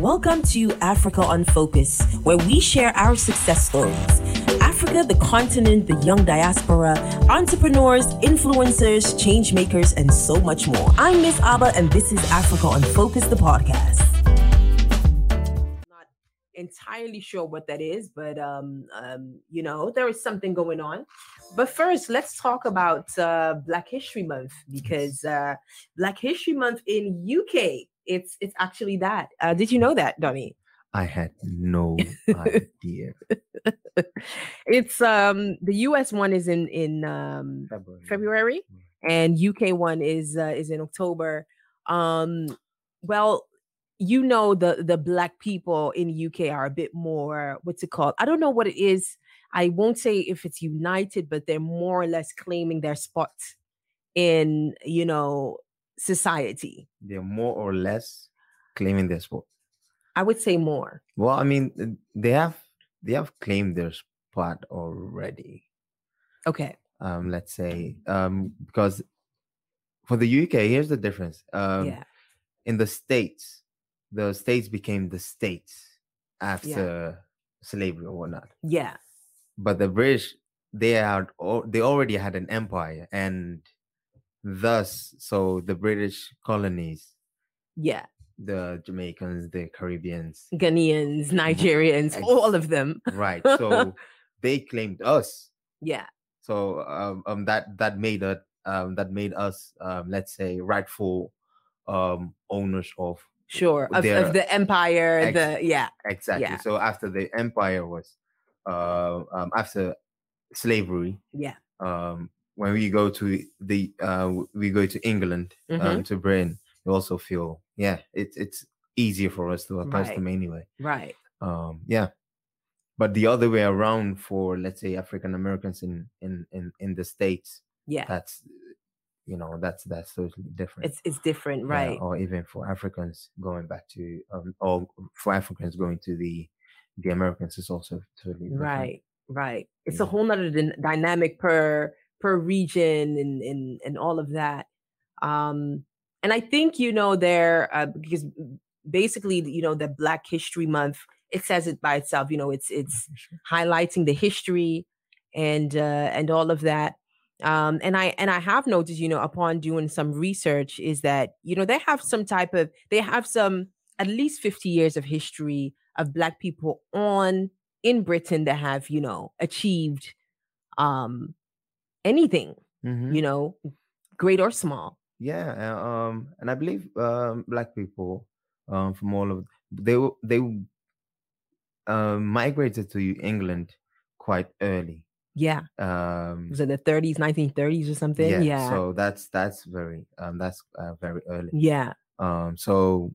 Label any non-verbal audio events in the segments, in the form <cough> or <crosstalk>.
Welcome to Africa on Focus, where we share our success stories. Africa, the continent, the young diaspora, entrepreneurs, influencers, change makers, and so much more. I'm Miss ABA, and this is Africa on Focus, the podcast. Not entirely sure what that is, but um, um, you know, there is something going on. But first, let's talk about uh, Black History Month because uh, Black History Month in UK it's it's actually that. Uh, did you know that, Donny? I had no idea. <laughs> it's um the US one is in in um February, February and UK one is uh, is in October. Um well, you know the the black people in UK are a bit more what's it called? I don't know what it is. I won't say if it's united, but they're more or less claiming their spot in, you know, society. They're more or less claiming their spot. I would say more. Well, I mean, they have they have claimed their spot already. Okay. Um, let's say um, because for the UK, here's the difference. Um, yeah. In the states, the states became the states after yeah. slavery or whatnot. Yeah. But the British, they are they already had an empire, and thus so the british colonies. Yeah. The jamaicans the caribbeans. Ghanaians nigerians all of them. Right so <laughs> they claimed us. Yeah. So um, um that that made it um that made us um let's say rightful um owners of sure of, their, of the empire ex- the yeah exactly yeah. so after the empire was uh um after slavery yeah. um when we go to the uh we go to England um, mm-hmm. um, to Britain, we also feel yeah, it's it's easier for us to oppose right. them anyway. Right. Um yeah. But the other way around for let's say African Americans in in in in the states, yeah, that's you know that's that's totally different. It's it's different, right? Yeah, or even for Africans going back to um, or for Africans going to the the Americans is also totally different. right, right. It's yeah. a whole nother dynamic per per region and and and all of that. Um, and I think you know there uh, because basically you know the Black History Month it says it by itself. You know it's it's highlighting the history and uh, and all of that. Um, and I and I have noticed, you know, upon doing some research, is that you know they have some type of they have some at least fifty years of history of Black people on in Britain that have you know achieved um anything, mm-hmm. you know, great or small. Yeah, um, and I believe um, black people um, from all of they they um, migrated to England quite early. Yeah. Um, was it the 30s, 1930s or something? Yeah. yeah. So that's that's very um that's uh, very early. Yeah. Um. So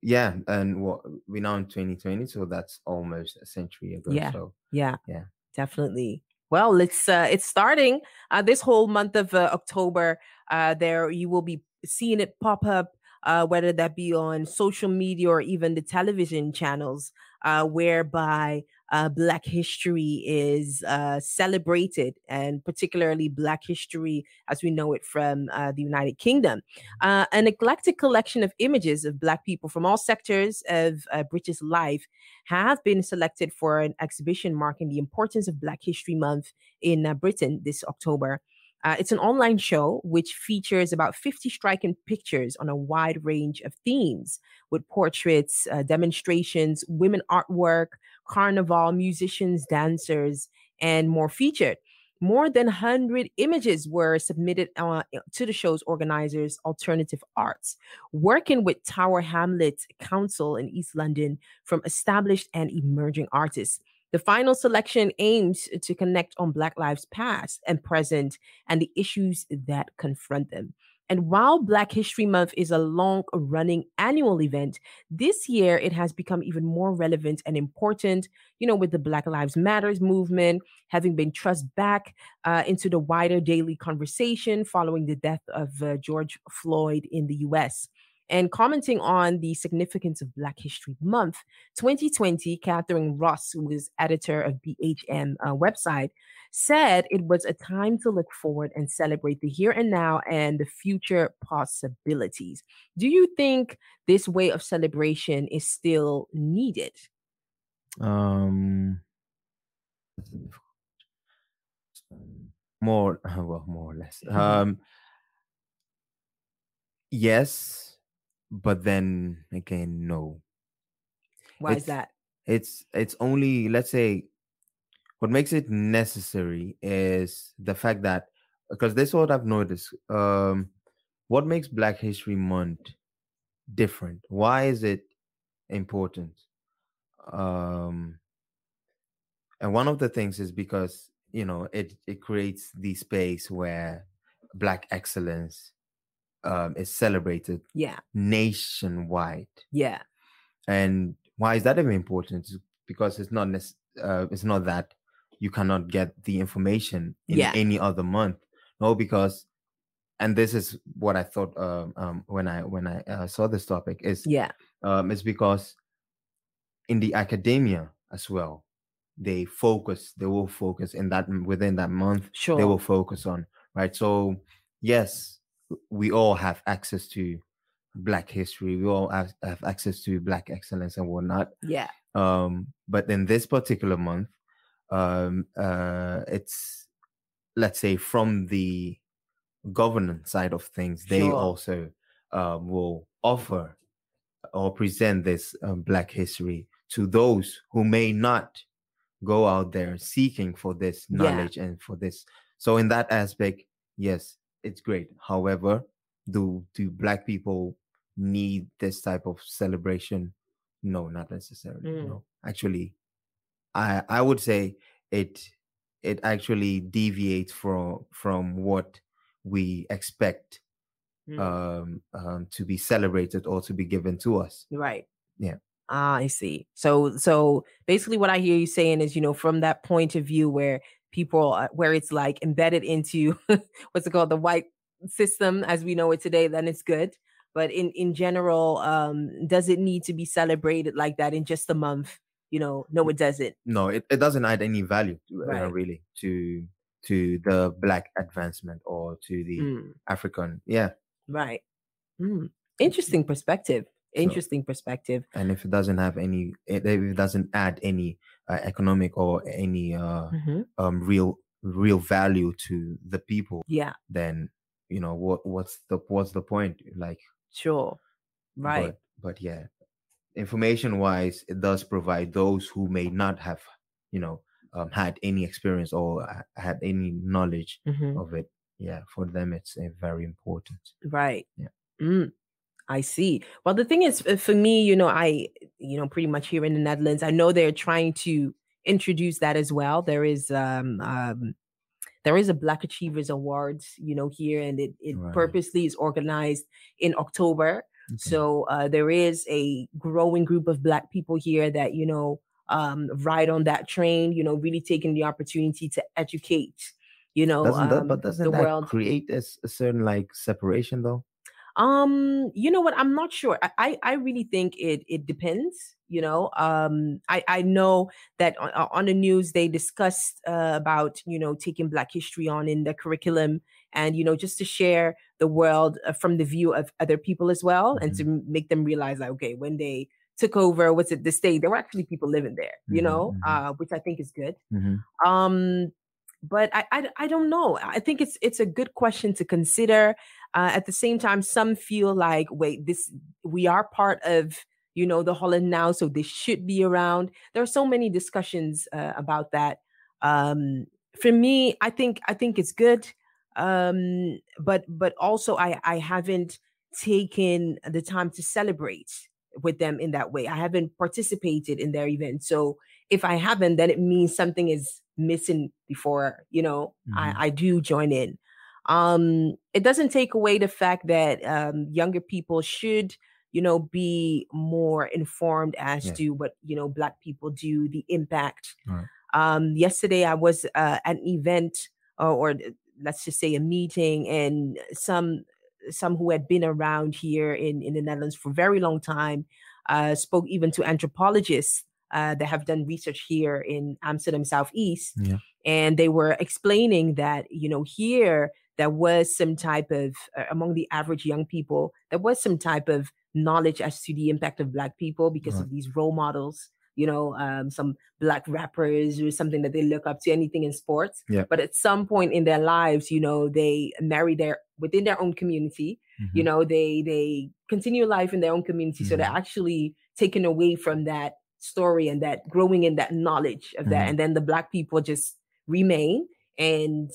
yeah, and what we now in 2020, so that's almost a century ago. Yeah. So yeah. Yeah. Definitely. Well, it's uh, it's starting uh, this whole month of uh, October. Uh, there you will be seeing it pop up, uh, whether that be on social media or even the television channels, uh, whereby uh, Black history is uh, celebrated, and particularly Black history as we know it from uh, the United Kingdom. Uh, an eclectic collection of images of Black people from all sectors of uh, British life have been selected for an exhibition marking the importance of Black History Month in uh, Britain this October. Uh, it's an online show which features about 50 striking pictures on a wide range of themes with portraits, uh, demonstrations, women artwork, carnival, musicians, dancers, and more featured. More than 100 images were submitted uh, to the show's organizers, Alternative Arts, working with Tower Hamlets Council in East London from established and emerging artists. The final selection aims to connect on Black lives past and present and the issues that confront them. And while Black History Month is a long running annual event, this year it has become even more relevant and important, you know, with the Black Lives Matters movement having been thrust back uh, into the wider daily conversation following the death of uh, George Floyd in the US. And commenting on the significance of Black History Month 2020, Catherine Ross, who is editor of BHM uh, website, said it was a time to look forward and celebrate the here and now and the future possibilities. Do you think this way of celebration is still needed? Um, more <laughs> well, more or less. Mm-hmm. Um, yes, but then again, no. Why it's, is that? It's it's only let's say what makes it necessary is the fact that because this is what I've noticed. Um, what makes Black History Month different? Why is it important? Um, and one of the things is because you know it it creates the space where Black excellence um, is celebrated. Yeah, nationwide. Yeah, and why is that even important? Because it's not uh, it's not that you cannot get the information in yeah. any other month. No, because and this is what I thought um, um, when I when I uh, saw this topic is yeah um, it's because in the academia as well they focus they will focus in that within that month sure they will focus on right so yes we all have access to black history we all have, have access to black excellence and whatnot yeah um but in this particular month um, uh, it's let's say from the governance side of things, they sure. also um, will offer or present this um, Black history to those who may not go out there seeking for this knowledge yeah. and for this. So in that aspect, yes, it's great. However, do do Black people need this type of celebration? No, not necessarily. Mm. No, actually, I I would say it it actually deviates from from what we expect mm. um, um, to be celebrated or to be given to us. Right. Yeah. Ah, I see. So so basically, what I hear you saying is, you know, from that point of view where people where it's like embedded into <laughs> what's it called the white system as we know it today, then it's good. But in in general, um, does it need to be celebrated like that in just a month? you know no it doesn't no it, it doesn't add any value to, uh, right. uh, really to to the black advancement or to the mm. african yeah right mm. interesting perspective interesting so, perspective and if it doesn't have any if it doesn't add any uh, economic or any uh mm-hmm. um real real value to the people yeah then you know what what's the what's the point like sure right but, but yeah information wise, it does provide those who may not have, you know, um, had any experience or had any knowledge mm-hmm. of it. Yeah, for them, it's uh, very important. Right. Yeah. Mm, I see. Well, the thing is, uh, for me, you know, I, you know, pretty much here in the Netherlands, I know they're trying to introduce that as well. There is, um, um, there is a Black Achievers Awards, you know, here, and it, it right. purposely is organized in October. Okay. So uh, there is a growing group of Black people here that, you know, um, ride on that train, you know, really taking the opportunity to educate, you know, doesn't that, um, but doesn't that world. create a, a certain like separation though? Um, you know what? I'm not sure. I I really think it it depends. You know, um, I I know that on, on the news they discussed uh, about you know taking Black history on in the curriculum, and you know just to share the world uh, from the view of other people as well, mm-hmm. and to make them realize that okay, when they took over, what's it the state? There were actually people living there. You mm-hmm. know, mm-hmm. uh, which I think is good. Mm-hmm. Um, but I, I I don't know. I think it's it's a good question to consider. Uh, at the same time, some feel like, wait, this we are part of you know the Holland now, so this should be around. There are so many discussions uh, about that. Um, for me, I think I think it's good, um, but but also I I haven't taken the time to celebrate with them in that way. I haven't participated in their event, so if I haven't, then it means something is missing before you know mm-hmm. I, I do join in um it doesn't take away the fact that um younger people should you know be more informed as yeah. to what you know black people do the impact right. um yesterday i was uh, at an event uh, or let's just say a meeting and some some who had been around here in, in the Netherlands for a very long time, uh, spoke even to anthropologists uh, that have done research here in Amsterdam Southeast. Yeah. And they were explaining that, you know, here there was some type of, uh, among the average young people, there was some type of knowledge as to the impact of Black people because right. of these role models you know, um, some black rappers or something that they look up to, anything in sports. Yeah. But at some point in their lives, you know, they marry their within their own community. Mm-hmm. You know, they they continue life in their own community. Mm-hmm. So they're mm-hmm. actually taken away from that story and that growing in that knowledge of mm-hmm. that. And then the black people just remain and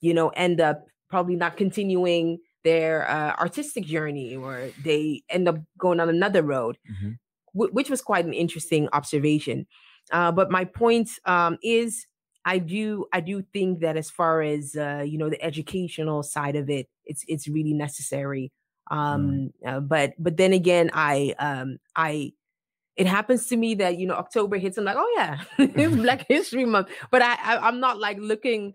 you know end up probably not continuing their uh, artistic journey or they end up going on another road mm-hmm w- which was quite an interesting observation. Uh, but my point um, is, I do I do think that as far as uh, you know the educational side of it, it's it's really necessary. Um, mm. uh, but but then again, I um, I it happens to me that you know October hits. I'm like, oh yeah, it's <laughs> Black <laughs> History Month. But I, I am not like looking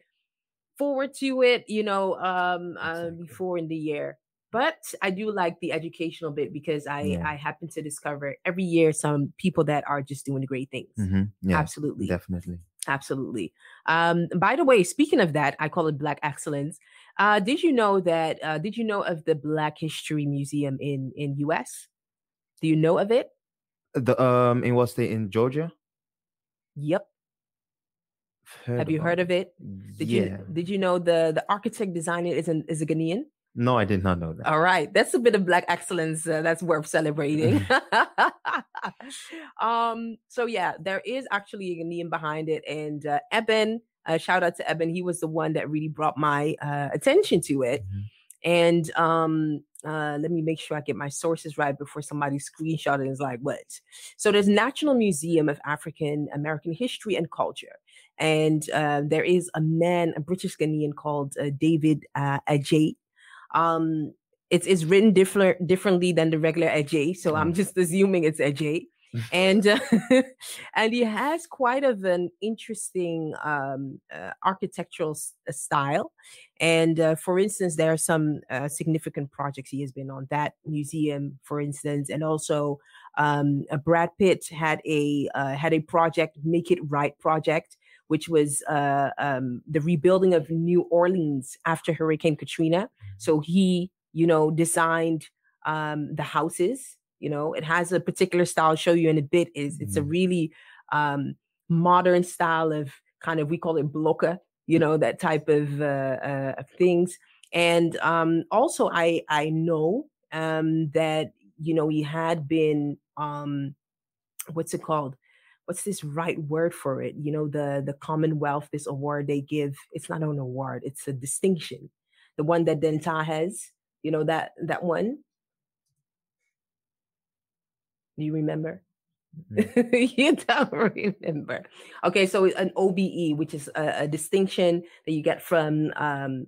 forward to it. You know, um, uh, before in the year but I do like the educational bit because I yeah. I happen to discover every year some people that are just doing great things. Mm-hmm. Yeah, Absolutely, definitely, absolutely. Um, by the way, speaking of that, I call it Black Excellence. Uh, did you know that? Uh, did you know of the Black History Museum in in U.S.? Do you know of it? The um in what state in Georgia? Yep. Heard Have you heard of it? Did yeah. you did you know the the architect designer is an is a Ghanaian? No, I did not know that. All right, that's a bit of black excellence uh, that's worth celebrating. <laughs> <laughs> um, so yeah, there is actually a name behind it, and uh, Eben, uh, shout out to Eben, he was the one that really brought my uh, attention to it. Mm-hmm. And um, uh, let me make sure I get my sources right before somebody screenshot it and is like, what? So there's National Museum of African American History and Culture. And uh, there is a man, a British Ghanaian called uh, David uh, Adjaye um, it's it's written different differently than the regular Ajay. so mm. I'm just assuming it's Adjaye. <laughs> and uh, <laughs> and he has quite of an interesting um, uh, architectural s- uh, style. And uh, for instance, there are some uh, significant projects he has been on. That museum, for instance, and also um, uh, Brad Pitt had a had a project, Make It Right project, which was uh, um, the rebuilding of New Orleans after Hurricane Katrina. Mm-hmm. So he, you know, designed um, the houses. You know, it has a particular style. I'll show you in a bit. Is it's a mm-hmm. really um, modern style of kind of we call it blokke. You know, that type of uh, uh, things. And um, also, I I know um, that you know he had been um, what's it called what's this right word for it? You know, the the Commonwealth, this award they give, it's not an award, it's a distinction. The one that Denta has, you know, that that one. Do you remember? Mm-hmm. <laughs> you don't remember. Okay, so an OBE, which is a, a distinction that you get from um,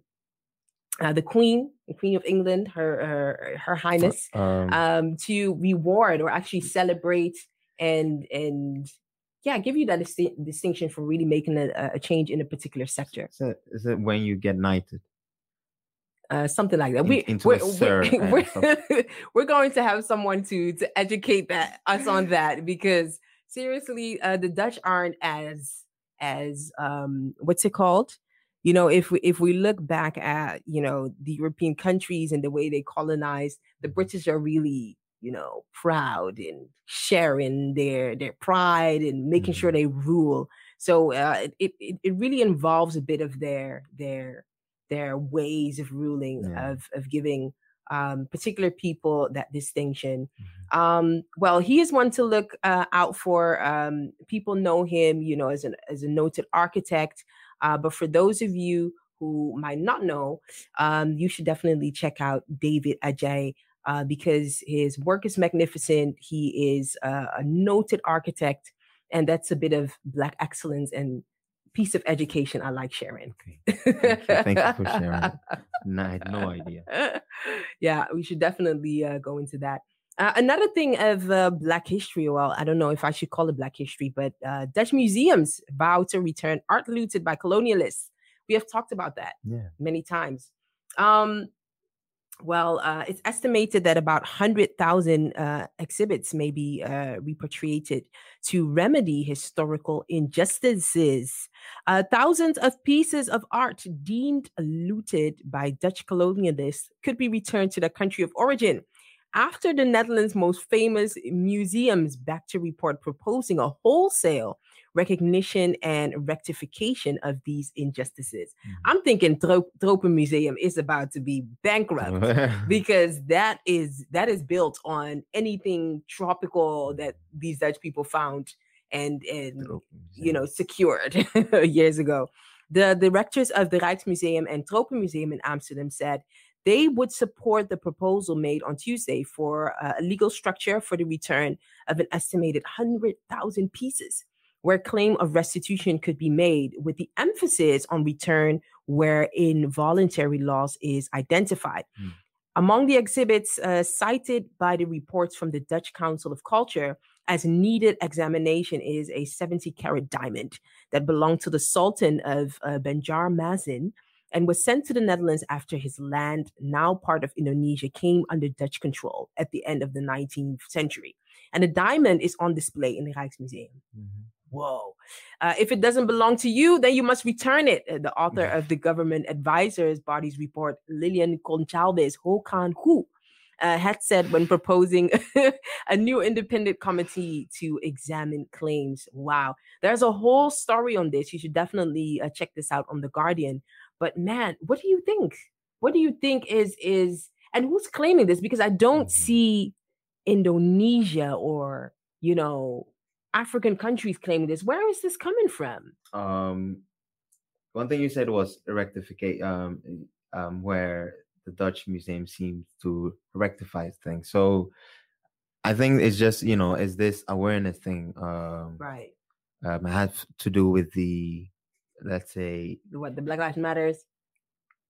uh, the Queen, the Queen of England, her her, her Highness, um, um, to reward or actually celebrate and and yeah, give you that dis- distinction for really making a, a, change in a particular sector. So is it when you get knighted? Uh, something like that. In, we, we're, we're, <laughs> we're, <laughs> we're, going to have someone to to educate that us on that because seriously, uh, the Dutch aren't as as um what's it called? You know, if we if we look back at you know the European countries and the way they colonized, the British are really you know, proud and sharing their their pride and making mm-hmm. sure they rule. So uh, it, it it really involves a bit of their their their ways of ruling yeah. of of giving um, particular people that distinction. Mm-hmm. Um, well, he is one to look uh, out for. Um, people know him, you know, as an as a noted architect. Uh, but for those of you who might not know, um, you should definitely check out David Adjaye uh, because his work is magnificent. He is uh, a noted architect, and that's a bit of Black excellence and piece of education I like sharing. Okay. Thank, you. Thank you for sharing. <laughs> no, I had no idea. Yeah, we should definitely uh, go into that. Uh, another thing of uh, Black history, well, I don't know if I should call it Black history, but uh, Dutch museums vow to return art looted by colonialists. We have talked about that yeah. many times. Um, Well, uh, it's estimated that about 100,000 uh, exhibits may be uh, repatriated to remedy historical injustices. Uh, thousands of pieces of art deemed looted by Dutch colonialists could be returned to their country of origin after the Netherlands' most famous museums back to report proposing a wholesale recognition and rectification of these injustices. Mm-hmm. I'm thinking Tropen Museum is about to be bankrupt <laughs> because that is that is built on anything tropical that these Dutch people found and and you know secured <laughs> years ago. The directors of the Rijksmuseum and Tropenmuseum in Amsterdam said they would support the proposal made on Tuesday for a legal structure for the return of an estimated 100,000 pieces where claim of restitution could be made, with the emphasis on return where involuntary loss is identified. Mm. Among the exhibits uh, cited by the reports from the Dutch Council of Culture as needed examination is a 70 carat diamond that belonged to the Sultan of uh, Banjarmasin and was sent to the Netherlands after his land, now part of Indonesia, came under Dutch control at the end of the 19th century. And the diamond is on display in the Rijksmuseum. Mm-hmm whoa. Uh, if it doesn't belong to you, then you must return it. Uh, the author of the government advisors bodies report, Lilian Gonçalves Hokan Hu, uh, had said when proposing <laughs> a new independent committee to examine claims. Wow, there's a whole story on this. You should definitely uh, check this out on the Guardian. But man, what do you think? What do you think is is and who's claiming this? Because I don't mm-hmm. see Indonesia or you know African countries claiming this. Where is this coming from? Um, one thing you said was rectification, um, um, where the Dutch museum seems to rectify things. So I think it's just you know, is this awareness thing? Um, right. Um, it has to do with the, let's say, what the Black Lives Matters.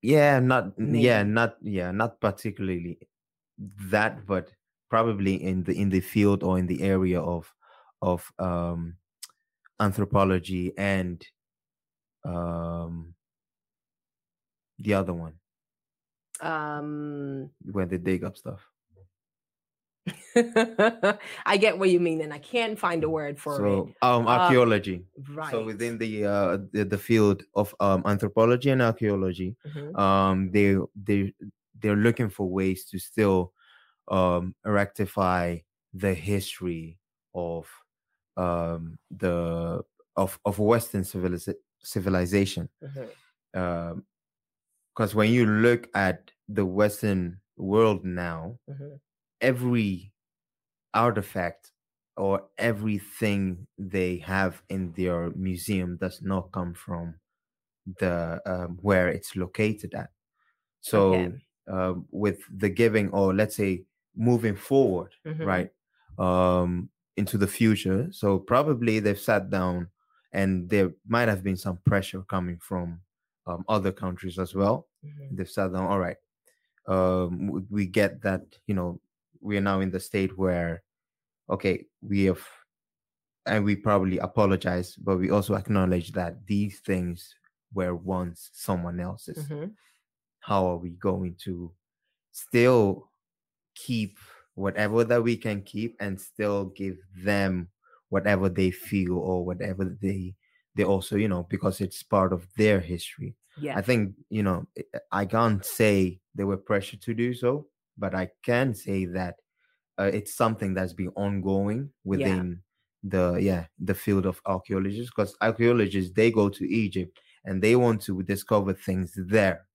Yeah, not Maybe. yeah, not yeah, not particularly that, but probably in the in the field or in the area of of um, anthropology and um, the other one um where they dig up stuff <laughs> I get what you mean, and I can't find a word for so, it. Um, archaeology. right. So within the uh the, the field of um anthropology and archaeology, mm-hmm. um they they they're looking for ways to still um rectify the history of um, the of of Western civiliza- civilization. Because mm-hmm. um, when you look at the Western world now, mm-hmm. every artifact or everything they have in their museum does not come from the um, where it's located at. So okay. uh, with the giving, or let's say moving forward, mm-hmm. right? Um, into the future. So probably they've sat down and there might have been some pressure coming from um, other countries as well. Mm-hmm. They've sat down, all right, um, we get that, you know, we are now in the state where, okay, we have, and we probably apologize, but we also acknowledge that these things were once someone else's. Mm-hmm. How are we going to still keep whatever that we can keep and still give them whatever they feel or whatever they they also you know because it's part of their history. Yeah i think you know i can't say they were pressured to do so but i can say that uh, it's something that's been ongoing within yeah. the yeah the field of archaeologists because archaeologists they go to egypt and they want to discover things there.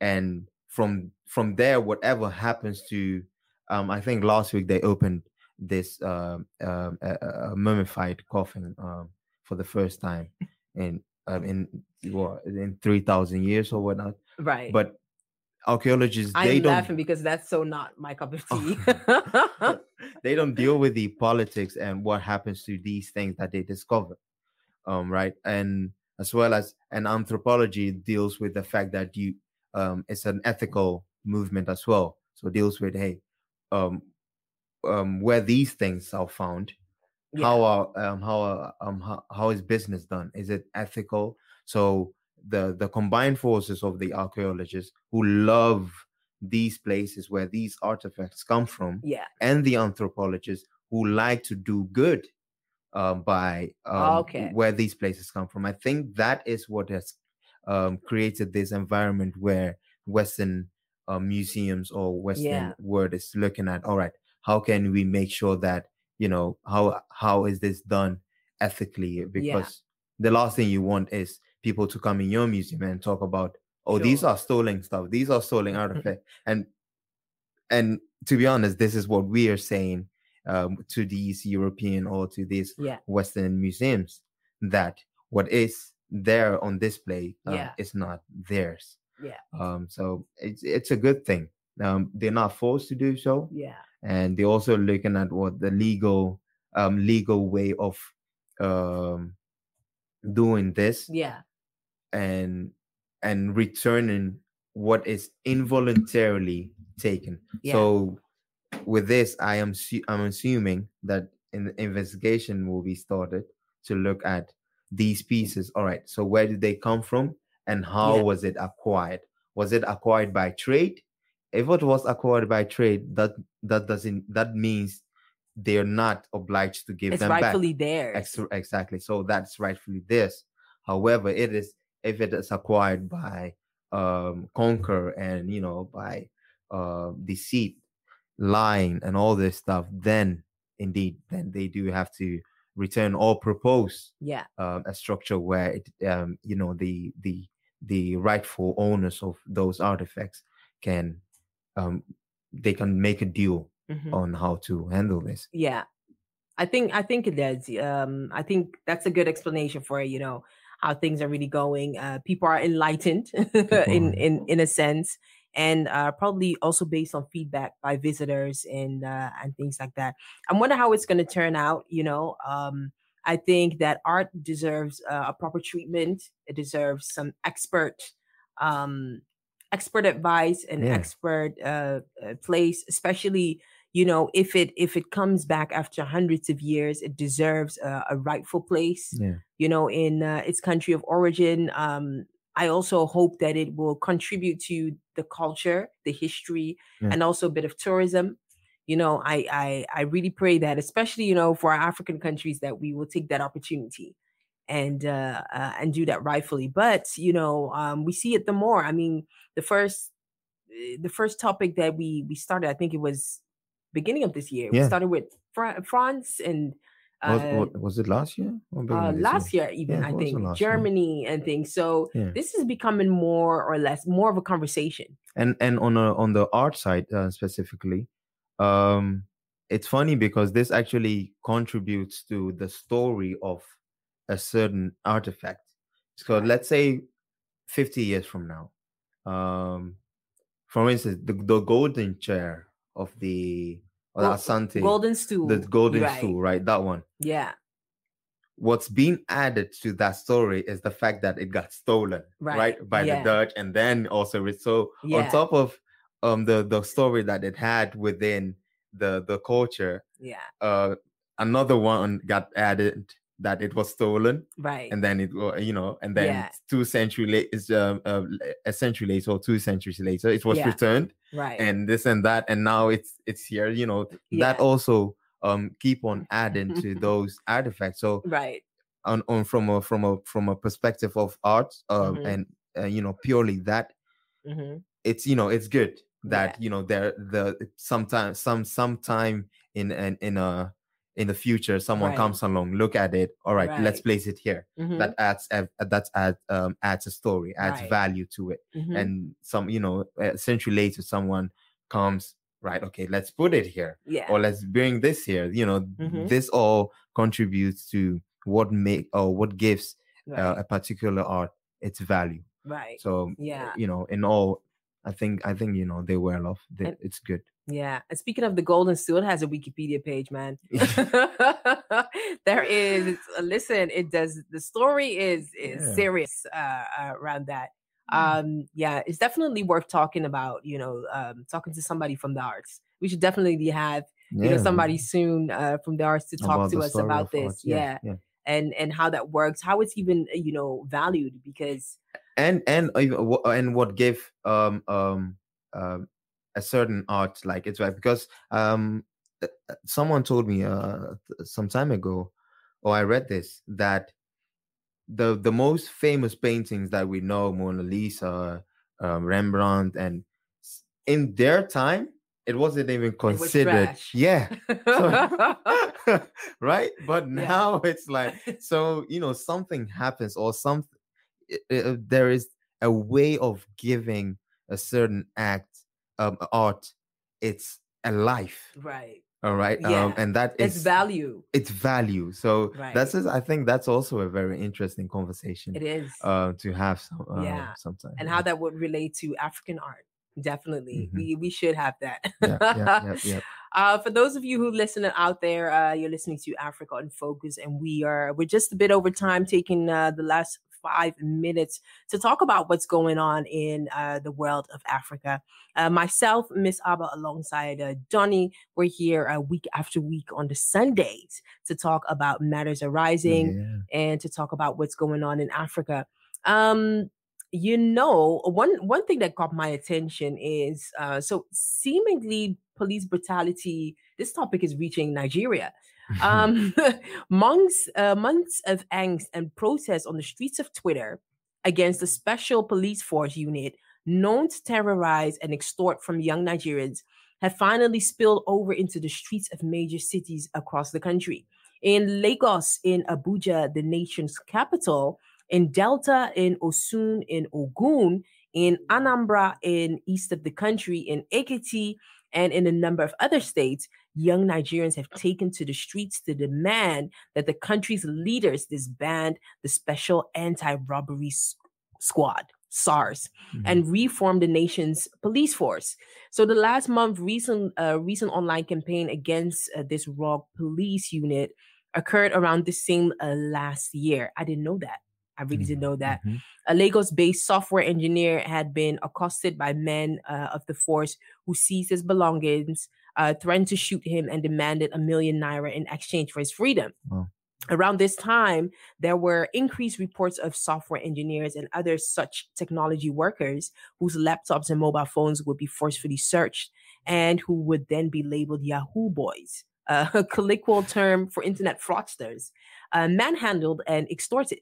And from from there whatever happens to um, I think last week they opened this uh, uh, a, mummified coffin um, for the first time in um, in what in three thousand years or whatnot. Right. But archaeologists I'm they don't laughing because that's so not my cup of <laughs> tea. <laughs> they don't deal with the politics and what happens to these things that they discover. Um, right. And as well as an anthropology deals with the fact that you um it's an ethical movement as well. So deals with hey, um, um, where these things are found. Yeah. How are um, how are, um, how, how is business done? Is it ethical? So the the combined forces of the archaeologists who love these places where these artifacts come from yeah and the anthropologists who like to do good uh, by um, okay. where these places come from i think that is what has um, created this environment where western uh, museums or western Yeah. world is looking at all right how can we make sure that you know how how is this done ethically? Because the last thing you want is people to come in your museum and talk about oh these are stolen stuff. These are stolen artifacts <laughs> and and to be honest this is what we are saying um, to these european or to these yeah. Western museums that what is there on display uh, Yeah. is not theirs yeah. Um, so it's it's a good thing. Um, they're not forced to do so yeah. and they're also looking at what the legal um legal way of um doing this yeah. and and returning what is involuntarily taken. Yeah. so with this i am su- i'm assuming that an investigation will be started to look at these pieces. All right so where did they come from and how Yeah. was it acquired was it acquired by trade if it was acquired by trade that that doesn't that means they're not obliged to give it's them back It's rightfully theirs Ex- exactly. So that's rightfully this. However, it is if it is acquired by um conquer and you know by uh deceit, lying, and all this stuff, then indeed, then they do have to return or propose yeah um, a structure where it um you know the the the rightful owners of those artifacts can um they can make a deal Mhm. on how to handle this. Yeah. I think I think it does. Um, I think that's a good explanation for you know how things are really going. Uh, people are enlightened <laughs> in are. in in a sense, and uh, probably also based on feedback by visitors and uh, and things like that. I wonder how it's going to turn out. You know, um, I think that art deserves uh, a proper treatment. It deserves some expert um, expert advice and Yeah. expert uh, uh, place, especially you know if it if it comes back after hundreds of years it deserves a, a rightful place Yeah. you know in uh, its country of origin um i also hope that it will contribute to the culture the history Yeah. and also a bit of tourism you know I, I i really pray that especially you know for our african countries that we will take that opportunity and uh, uh and do that rightfully but you know um we see it the more i mean the first eh, the first topic that we we started i think it was beginning of this year we started with Fra- france and Was, uh, wa- was it last year? Or uh, last year even Yeah, i think last year. germany and things so Yeah. this is becoming more or less more of a conversation and and on a, on the art side uh, specifically um it's funny because this actually contributes to the story of a certain artifact so let's say 50 years from now um for instance the, the golden chair of the or Gol- asante golden stool the golden right. stool right that one yeah what's being added to that story is the fact that it got stolen Right, right, by yeah. the dutch and then also so Yeah. on top of um the the story that it had within the the culture yeah. uh another one got added that it was stolen right. and then it you know and then Yeah. two century later um, uh, a century later or two centuries later it was Yeah. returned right. and this and that and now it's it's here you know. That also um keep on adding to <laughs> those artifacts. So right. on, on from a from a from a perspective of art um Mhm. and uh, you know purely that hmm it's you know it's good that Yeah. you know there the sometimes some sometime in in in a in the future someone Right. comes along look at it all right, let's place it here hmm that adds uh, that's add um adds a story adds Right. value to it hmm and some you know a century later someone comes right okay let's put it here yeah or let's bring this here you know Mhm. this all contributes to what make or what gives right uh, a particular art its value right so Yeah. you know in all i think i think you know they well off they, And- it's good Yeah, and speaking of the Golden it has a Wikipedia page, man. <laughs> <laughs> there is. uh, Listen, it does. The story is is Yeah. serious uh, uh, around that. Um, yeah, it's definitely worth talking about. You know, um, talking to somebody from the arts. We should definitely have you know somebody soon uh, from the arts to talk about to us about this. yeah. yeah and and how that works, how it's even you know valued because and and and what gave um um um a certain art like it's right because um uh, uh, someone told me uh some time ago or i read this that the the most famous paintings that we know mona lisa um, rembrandt and in their time it wasn't even considered yeah. <laughs> So, <laughs> right? But now yeah. it's like <laughs> so you know something happens or there is a way of giving a certain act um art it's a life. Right. All right yeah. um and that is it's value. it's value. So right. that's just, i think that's also a very interesting conversation it is. uh, to have some uh, yeah. sometimes and how that would relate to african art. Definitely. Mm-hmm. we we should have that. Yeah, yeah, yeah, <laughs> uh for those of you who listen out there uh you're listening to africa in focus and we are we're just a bit over time taking uh the last five minutes to talk about what's going on in uh, the world of Africa. Uh, myself, Miss ABA, alongside uh, Donny, we're here uh, week after week on the Sundays to talk about matters arising yeah. and to talk about what's going on in Africa. Um, you know, one one thing that caught my attention is uh, so seemingly police brutality. This topic is reaching Nigeria. Um, <laughs> <laughs> months, uh, months of angst and protests on the streets of Twitter against the special police force unit known to terrorize and extort from young Nigerians have finally spilled over into the streets of major cities across the country. In Lagos, in Abuja, the nation's capital, in Delta, in Osun, in Ogun, in Anambra, in east of the country, in Ekiti, and in a number of other states, young Nigerians have taken to the streets to demand that the country's leaders disband the Special Anti Robbery Squad. SARS mm-hmm. and reform the nation's police force. So the last month, recent uh, recent online campaign against uh, this rogue police unit occurred around the same uh, last year. I didn't know that. I really didn't know that. Mm-hmm. A Lagos based software engineer had been accosted by men uh, of the force who seized his belongings, uh, threatened to shoot him, and demanded a million naira in exchange for his freedom. Wow. Around this time, there were increased reports of software engineers and other such technology workers whose laptops and mobile phones would be forcefully searched and who would then be labeled Yahoo boys, a <laughs> colloquial term for internet fraudsters, uh, manhandled and extorted.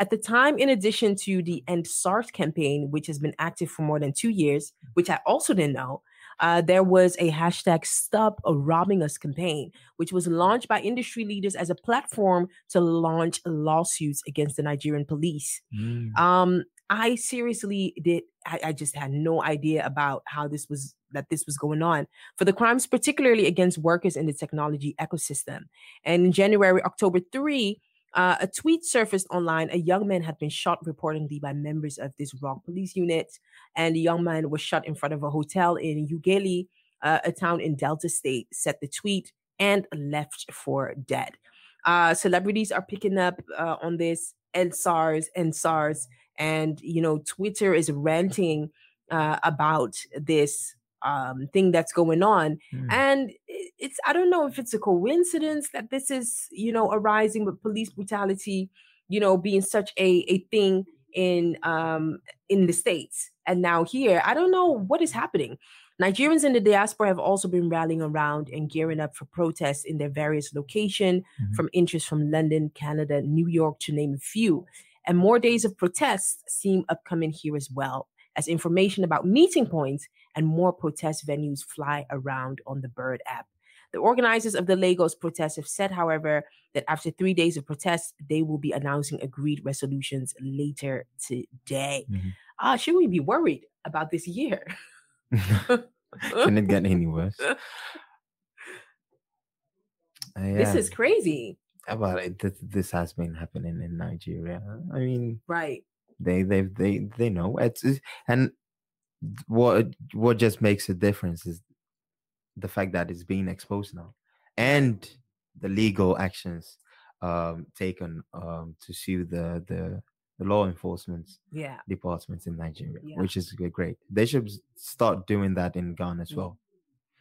At the time, in addition to the End SARS campaign, which has been active for more than two years, which I also didn't know, uh, there was a hashtag Stop Robbing Us campaign, which was launched by industry leaders as a platform to launch lawsuits against the Nigerian police. Mm. Um, I seriously did. I, I, just had no idea about how this was that this was going on for the crimes, particularly against workers in the technology ecosystem. And in January, October 3, uh, a tweet surfaced online. A young man had been shot reportedly by members of this wrong police unit, and the young man was shot in front of a hotel in Ughelli, uh, a town in Delta State. Said the tweet and left for dead. Uh, celebrities are picking up uh, on this, and SARS and SARS, and you know Twitter is ranting uh, about this um, thing that's going on. Mm. And it's, I don't know if it's a coincidence that this is, you know, arising with police brutality, you know, being such a, a thing in um in the states and now here i don't know what is happening nigerians in the diaspora have also been rallying around and gearing up for protests in their various locations mm-hmm. from interest from london canada new york to name a few and more days of protests seem upcoming here as well as information about meeting points and more protest venues fly around on the Bird app. The organizers of the Lagos protests have said, however, that after three days of protests, they will be announcing agreed resolutions later today. Mm-hmm. Uh, should we be worried about this year? <laughs> Can it get any worse? <laughs> Uh, yeah. This is crazy. About it, this, this has been happening in Nigeria. I mean, right? They they they they know it's, it's and what what just makes a difference is the fact that it's being exposed now and the legal actions um, taken um, to sue the, the the law enforcement yeah. departments in Nigeria, yeah. which is great. They should start doing that in Ghana as well.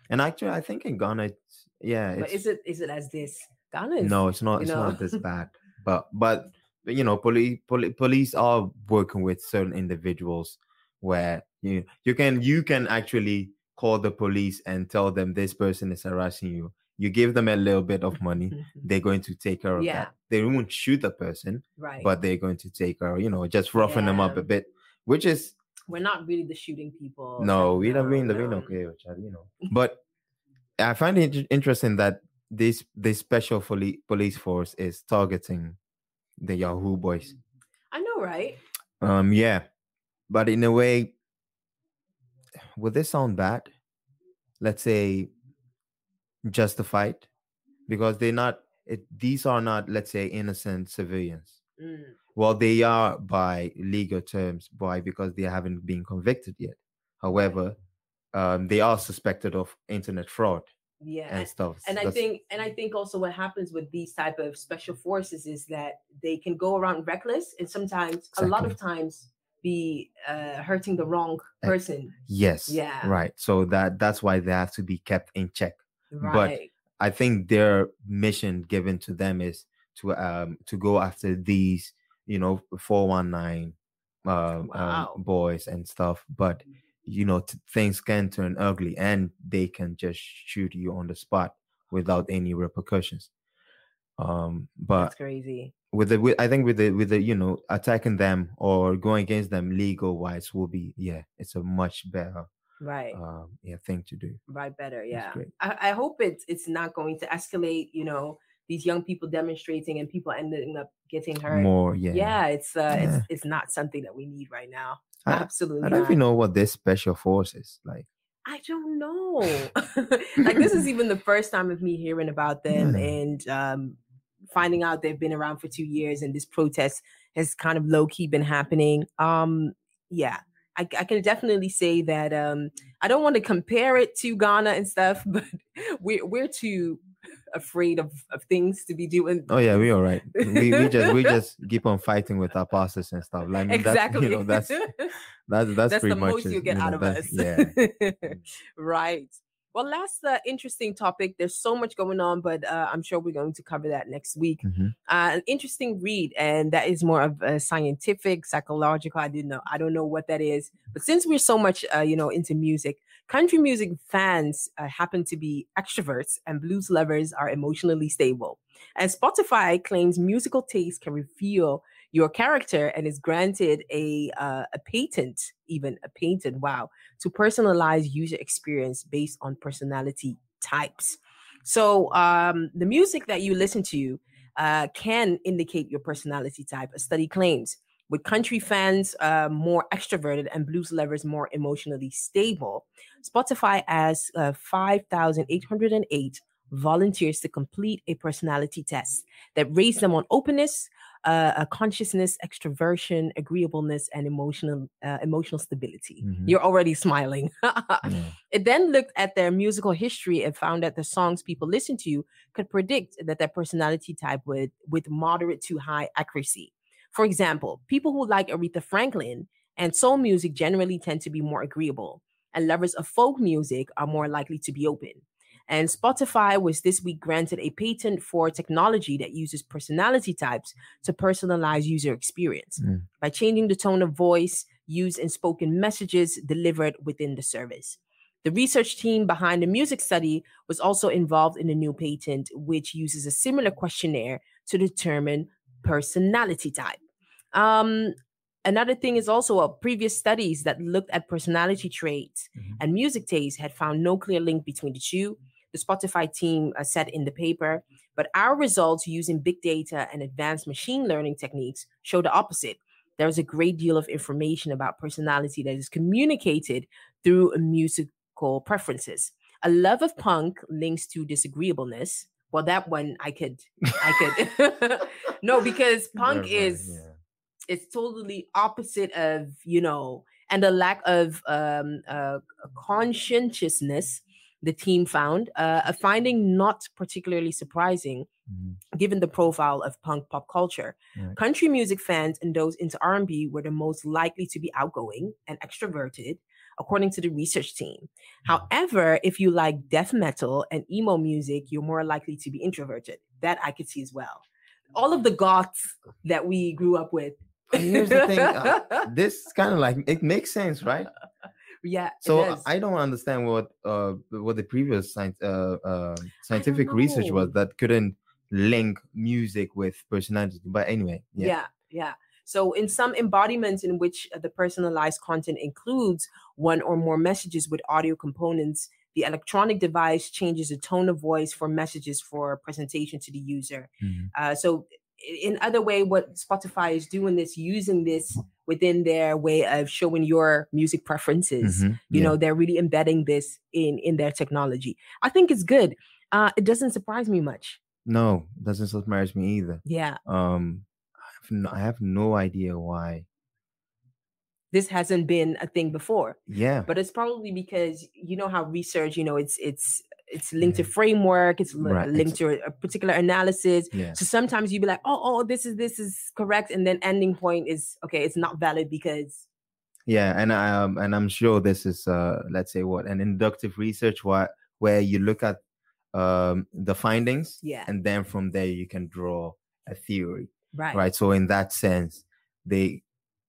And actually, I think in Ghana, it's, yeah. It's, but is it is it as this Ghana? Is, no, it's not. It's know? not this <laughs> bad. But but you know, police poli- police are working with certain individuals where you you can you can actually call the police and tell them this person is harassing you. You give them a little bit of money, <laughs> they're going to take care of yeah. that. They won't shoot the person, right? But they're going to take care, you know, just roughen yeah. them up a bit, which is we're not really the shooting people. No, we don't mean the don't care, you know. But <laughs> I find it interesting that this this special police force is targeting the Yahoo boys. I know, right? Um, yeah, but in a way, would this sound bad? Let's say justified, because they're not. It, these are not, let's say, innocent civilians. Mm. Well, they are by legal terms, why? Because they haven't been convicted yet. However, um, they are suspected of internet fraud yeah and stuff and i think and i think also what happens with these type of special forces is that they can go around reckless and sometimes exactly. a lot of times be uh, hurting the wrong person. yes yeah. right. So that that's why they have to be kept in check. Right. but i think their mission given to them is to um to go after these you know 419 uh, um, wow. um, boys and stuff. But you know t- things can turn ugly and they can just shoot you on the spot without any repercussions. Um but That's crazy with the with, i think with the with the you know attacking them or going against them legal wise will be yeah it's a much better right um yeah thing to do right better yeah I, I hope it's it's not going to escalate you know these young people demonstrating and people ending up getting hurt more yeah yeah it's uh yeah. it's it's not something that we need right now I, Absolutely. I don't not. even know what this special force is like. I don't know. <laughs> <laughs> like this is even the first time of me hearing about them yeah. and um, finding out they've been around for two years and this protest has kind of low key been happening. Um, yeah, I, I, can definitely say that um, I don't want to compare it to Ghana and stuff, <laughs> but we're we're too afraid of, of things to be doing. Oh yeah, we all right. We we just we <laughs> just keep on fighting with our pastors and stuff. Like <laughs> exactly. That's, you know, that's that's that's, that's pretty the much most you get you know, out of us. Yeah. right. Well, last uh, interesting topic. There's so much going on, but uh, I'm sure we're going to cover that next week. Mm-hmm. Uh, an interesting read, and that is more of a scientific, psychological. I didn't know. I don't know what that is, but since we're so much, uh, you know, into music, country music fans uh, happen to be extroverts, and blues lovers are emotionally stable. And Spotify claims musical taste can reveal your character and is granted a uh, a patent, even a patent, wow, to personalize user experience based on personality types. So um, the music that you listen to uh, can indicate your personality type. A study claims with country fans uh, more extroverted and blues lovers more emotionally stable. Spotify has uh, 5,808 volunteers to complete a personality test that rates them on openness, uh, a consciousness, extroversion, agreeableness, and emotional uh, emotional stability. Mm-hmm. You're already smiling. <laughs> yeah. It then looked at their musical history and found that the songs people listen to could predict that their personality type would with moderate to high accuracy. For example, people who like Aretha Franklin and soul music generally tend to be more agreeable, and lovers of folk music are more likely to be open. And Spotify was this week granted a patent for technology that uses personality types to personalize user experience mm. by changing the tone of voice used in spoken messages delivered within the service. The research team behind the music study was also involved in the new patent, which uses a similar questionnaire to determine personality type. Um, another thing is also uh, previous studies that looked at personality traits mm-hmm. and music taste had found no clear link between the two the Spotify team uh, said in the paper. But our results using big data and advanced machine learning techniques show the opposite. There's a great deal of information about personality that is communicated through musical preferences. A love of punk links to disagreeableness. Well, that one I could, I could. <laughs> no, because punk right, is yeah. it's totally opposite of you know, and the lack of um, uh, conscientiousness the team found, uh, a finding not particularly surprising mm-hmm. given the profile of punk pop culture. Right. Country music fans and those into R&B were the most likely to be outgoing and extroverted, according to the research team. Mm-hmm. However, if you like death metal and emo music, you're more likely to be introverted. That I could see as well. All of the goths that we grew up with. And here's the thing: uh, <laughs> this kind of like it makes sense, right? Yeah. So I don't understand what uh what the previous science uh, uh scientific research was that couldn't link music with personality. But anyway, yeah. Yeah. yeah. So, in some embodiments in which the personalized content includes one or more messages with audio components, the electronic device changes the tone of voice for messages for presentation to the user. Mm-hmm. Uh, so, in other way, what Spotify is doing is using this within their way of showing your music preferences. Mm-hmm. You yeah. know, they're really embedding this in in their technology. I think it's good. Uh, it doesn't surprise me much. No, it doesn't surprise me either. Yeah. Um, I have no, I have no idea why this hasn't been a thing before. Yeah. But it's probably because you know how research, you know, it's it's it's linked yeah. to framework, it's right. linked to a, particular analysis. Yeah. So sometimes you'd be like, oh, oh, this is this is correct, and then ending point is okay, it's not valid because yeah, and um and I'm sure this is uh let's say what an inductive research where where you look at um the findings yeah and then from there you can draw a theory right right so in that sense they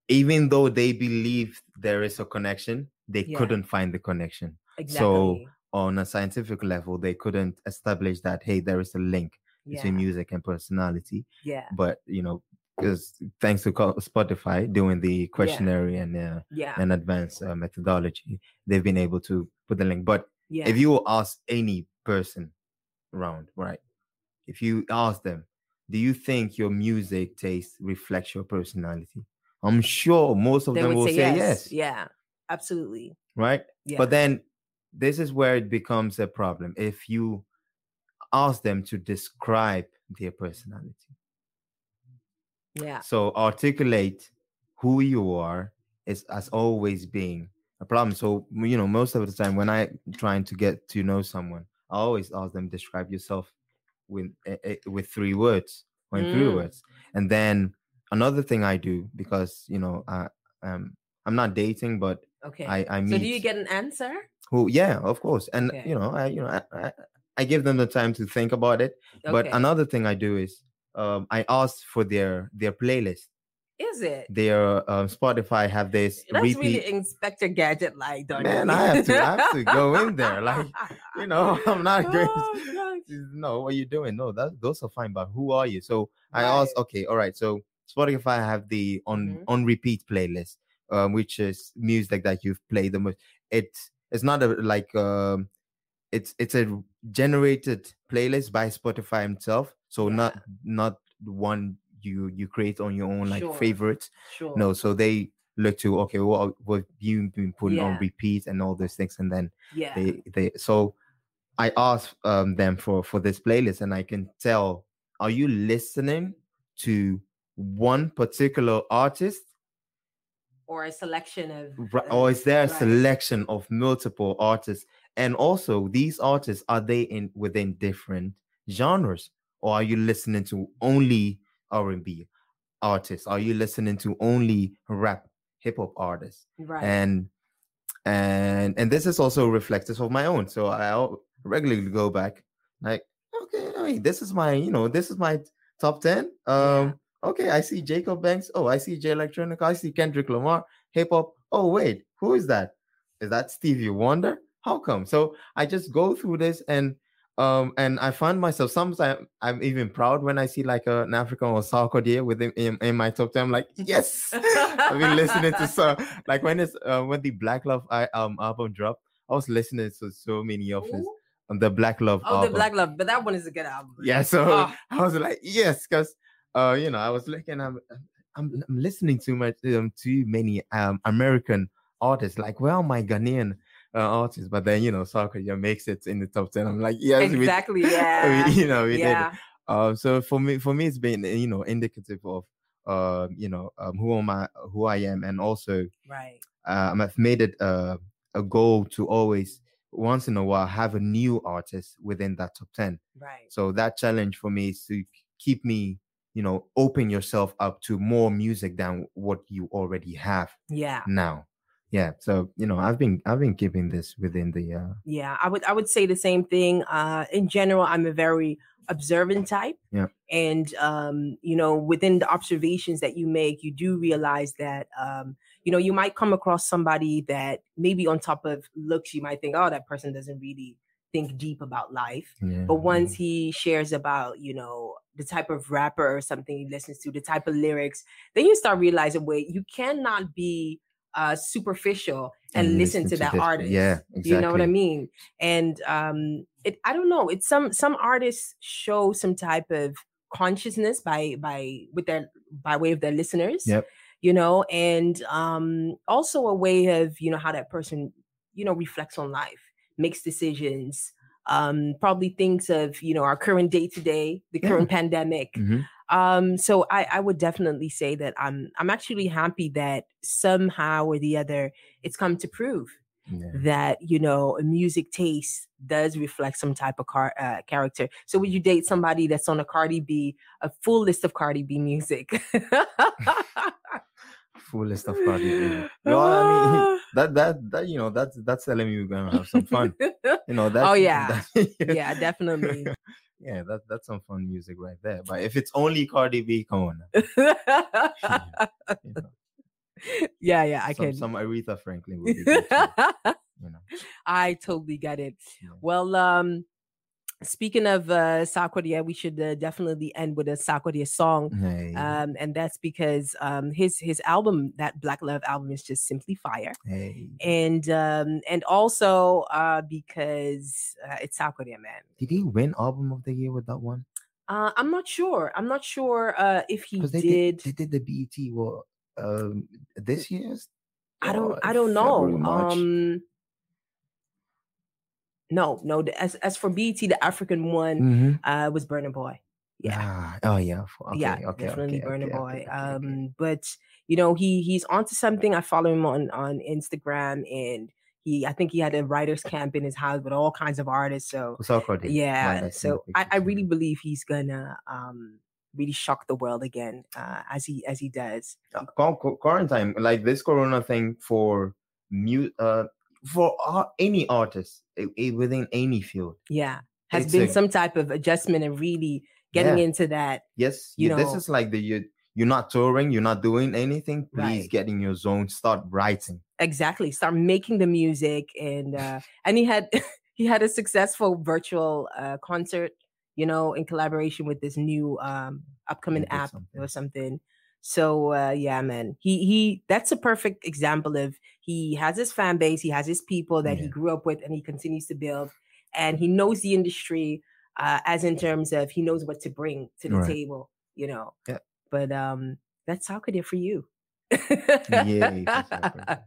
even though they believe there is a connection, they yeah. couldn't find the connection. Exactly. So on a scientific level, they couldn't establish that hey, there is a link yeah. between music and personality. Yeah. But you know, because thanks to Spotify doing the questionnaire yeah. and uh, yeah. and advanced uh, methodology, they've been able to put the link. But yeah. if you ask any person around, right? If you ask them, do you think your music taste reflects your personality? I'm sure most of they them will say, say yes. yes. Yeah, absolutely. Right. Yeah. But then this is where it becomes a problem. If you ask them to describe their personality. Yeah. So articulate who you are is as always being a problem. So you know, most of the time when I trying to get to know someone, I always ask them describe yourself with uh, with three words or in mm. three words, and then another thing I do because you know I um I'm not dating, but okay. I I meet. So do you get an answer? Who? Yeah, of course. And okay. you know I you know I, I, I give them the time to think about it. Okay. But another thing I do is um I ask for their their playlist. Is it? Their uh, Spotify have this. That's repeat... really Inspector Gadget like, don't Man, you? I have to I have to go in there. Like, <laughs> you know, <laughs> I'm not going oh, no, what are you doing? No, that those are fine, but who are you? So I ask, okay, all right. So Spotify have the on mm-hmm. on repeat playlist, um, which is music that you've played the most. It's it's not a like um, it's it's a generated playlist by Spotify himself. So yeah. not not one you you create on your own like sure. favorites. Sure. No, so they look to okay, what what you've been putting yeah. on repeat and all those things, and then yeah, they they so I asked um them for for this playlist, and I can tell are you listening to one particular artist or a selection of or is there a right. selection of multiple artists? And also these artists are they in within different genres? Or are you listening to only r&b artists? Are you listening to only rap hip-hop artists? Right. And and and this is also reflective of my own. So i regularly go back like okay I mean, this is my you know this is my top 10 um yeah Okay, I see Jacob Banks. Oh, I see Jay Electronica. I see Kendrick Lamar. Hip hop. Oh, wait, who is that? Is that Stevie Wonder? How come? So I just go through this and um and I find myself sometimes I'm even proud when I see like a, an African or Sarkodie within in, in, my top 10. I'm like, yes, I've been listening to so like when it's uh, when the Black Love I, um album dropped, I was listening to so many of his um, the Black Love. Oh, album. the Black Love, but that one is a good album. Yeah, so oh. <laughs> I was like, yes, because uh, you know, I was looking, I'm, I'm, I'm listening to much, um, too many um American artists. Like, well, my Ghanaian uh, artists, but then you know, Sarkodie makes it in the top ten. I'm like, yes, exactly, <laughs> we, yeah, we, you know, we yeah. did. Uh, so for me, for me, it's been you know indicative of uh, you know, um, who am I, who I am, and also right. Uh, I've made it uh, a goal to always once in a while have a new artist within that top 10 right so that challenge for me is to keep me you know open yourself up to more music than what you already have yeah. now. Yeah so you know i've been i've been keeping this within the uh yeah i would i would say the same thing uh in general i'm a very observant type yeah. and um you know within the observations that you make you do realize that um you know, you might come across somebody that maybe on top of looks, you might think, oh, that person doesn't really think deep about life. Yeah, but once he shares about, you know, the type of rapper or something he listens to, the type of lyrics, then you start realizing, wait, you cannot be uh, superficial and, and listen, listen, to, to that artist. Yeah, exactly. You know what I mean? And um, it, I don't know. It's some some artists show some type of consciousness by by with their by way of their listeners. Yep. You know, and um, also a way of you know how that person you know reflects on life, makes decisions, um, probably thinks of you know our current day to day, the yeah. current pandemic. Mm-hmm. Um, so I, I would definitely say that I'm I'm actually happy that somehow or the other it's come to prove yeah. that you know a music taste does reflect some type of car, uh, character. So would you date somebody that's on a Cardi B, a full list of Cardi B music? <laughs> full list of Cardi B. No, I mean <laughs> that that that you know that's that's telling me we're gonna have some fun. You know <laughs> that. Oh <laughs> yeah, yeah, definitely yeah, that that's some fun music right there. But if it's only Cardi B, come on. you know. Yeah, yeah, I some, can. Some Aretha Franklin would be good too, you know. I totally get it. Yeah. Well, um, Speaking of uh, we should uh, definitely end with a Sarkodie song, hey. um, and that's because um, his his album, that Black Love album, is just simply fire. Hey. And um, and also uh, because uh, it's Sarkodie, man. Did he win album of the year with that one? Uh, I'm not sure. I'm not sure uh, if he they did. did. They did the BET well um, this year's. I don't. I don't know. Um, no, no. As as for BET, the African one mm-hmm. uh, was Burna Boy. Yeah. Ah, oh yeah. Okay, yeah, okay, definitely okay, okay, Boy. um, but you know, he he's onto something. I follow him on on Instagram, and he I think he had a writers camp in his house with all kinds of artists. So, so yeah. So I, I really believe he's gonna um really shock the world again uh, as he as he does. Uh, quarantine, like this Corona thing for mute. Uh, for any artist within any field. Yeah, has it's been a, some type of adjustment and really getting yeah. into that. Yes, you yeah, know, this is like the you you're not touring, you're not doing anything. Please right. get in your zone, start writing. Exactly, start making the music, and uh <laughs> and he had <laughs> he had a successful virtual uh concert, you know, in collaboration with this new um upcoming app something. or something. So uh, yeah, man, he he that's a perfect example of he has his fan base, he has his people that yeah. he grew up with, and he continues to build, and he knows the industry uh, as in terms of he knows what to bring to the right. table, you know. Yeah. But um, that's how could it for you. yeah. <laughs>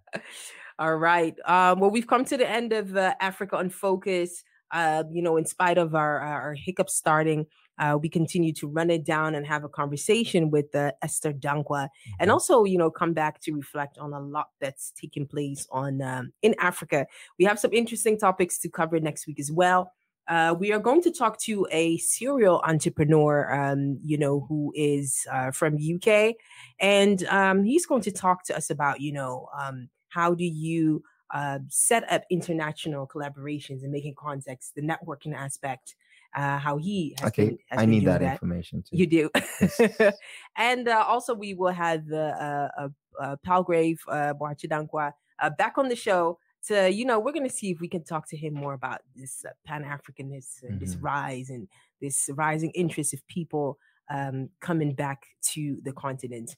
All right. Um, well, we've come to the end of uh, Africa on Focus. Uh, you know, in spite of our our hiccups starting, uh, we continue to run it down and have a conversation with uh, Esther Dankwa, and mm-hmm. also, you know, come back to reflect on a lot that's taking place on um, in Africa. We have some interesting topics to cover next week as well. Uh, we are going to talk to a serial entrepreneur, um, you know, who is uh, from UK, and um, he's going to talk to us about, you know, um, how do you uh, set up international collaborations and making contacts, the networking aspect, uh, how he okay been, i need that, that, information too you do yes. <laughs> and uh, also we will have the uh, uh, uh palgrave uh, Boakye-Danquah, uh back on the show to you know we're going to see if we can talk to him more about this uh, pan-africanism mm-hmm. this rise and this rising interest of people um, coming back to the continent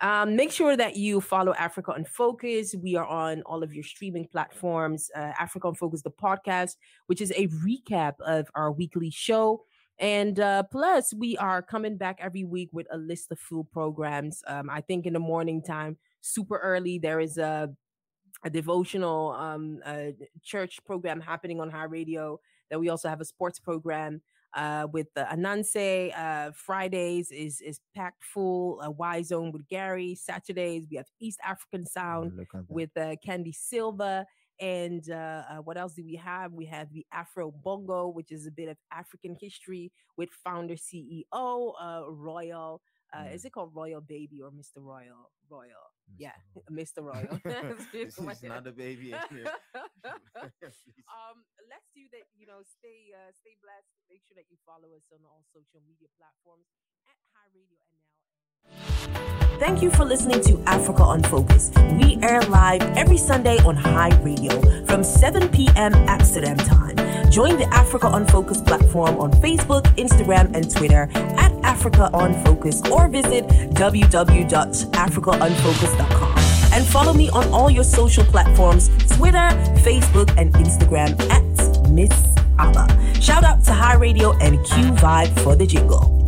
um, make sure that you follow Africa on Focus. We are on all of your streaming platforms. Uh, Africa on Focus, the podcast, which is a recap of our weekly show. And uh, plus, we are coming back every week with a list of full programs. Um, I think in the morning time, super early, there is a a devotional um, uh, church program happening on High Radio. Then we also have a sports program uh, with the Ananse. Uh, Fridays is is packed full. A Y Zone with Gary. Saturdays we have East African Sound with uh, Candy Silva. And uh, uh, what else do we have? We have the Afro Bongo, which is a bit of African history with founder CEO uh, Royal. Uh, Is it called Royal Baby or Mr. Royal? Royal. Yeah, Mr. <laughs> Royal. <laughs> <laughs> this is not a baby. um, let's do that. You know, stay uh, stay blessed. Make sure that you follow us on all social media platforms at High Radio NL. Thank you for listening to Africa on Focus. We air live every Sunday on High Radio from 7 p.m. Amsterdam time. Join the Africa on Focus platform on Facebook, Instagram, and Twitter at Africa on Focus or visit www.africaonfocus.com. And follow me on all your social platforms Twitter, Facebook, and Instagram at Miss ABA. Shout out to High Radio and Q Vibe for the jingle.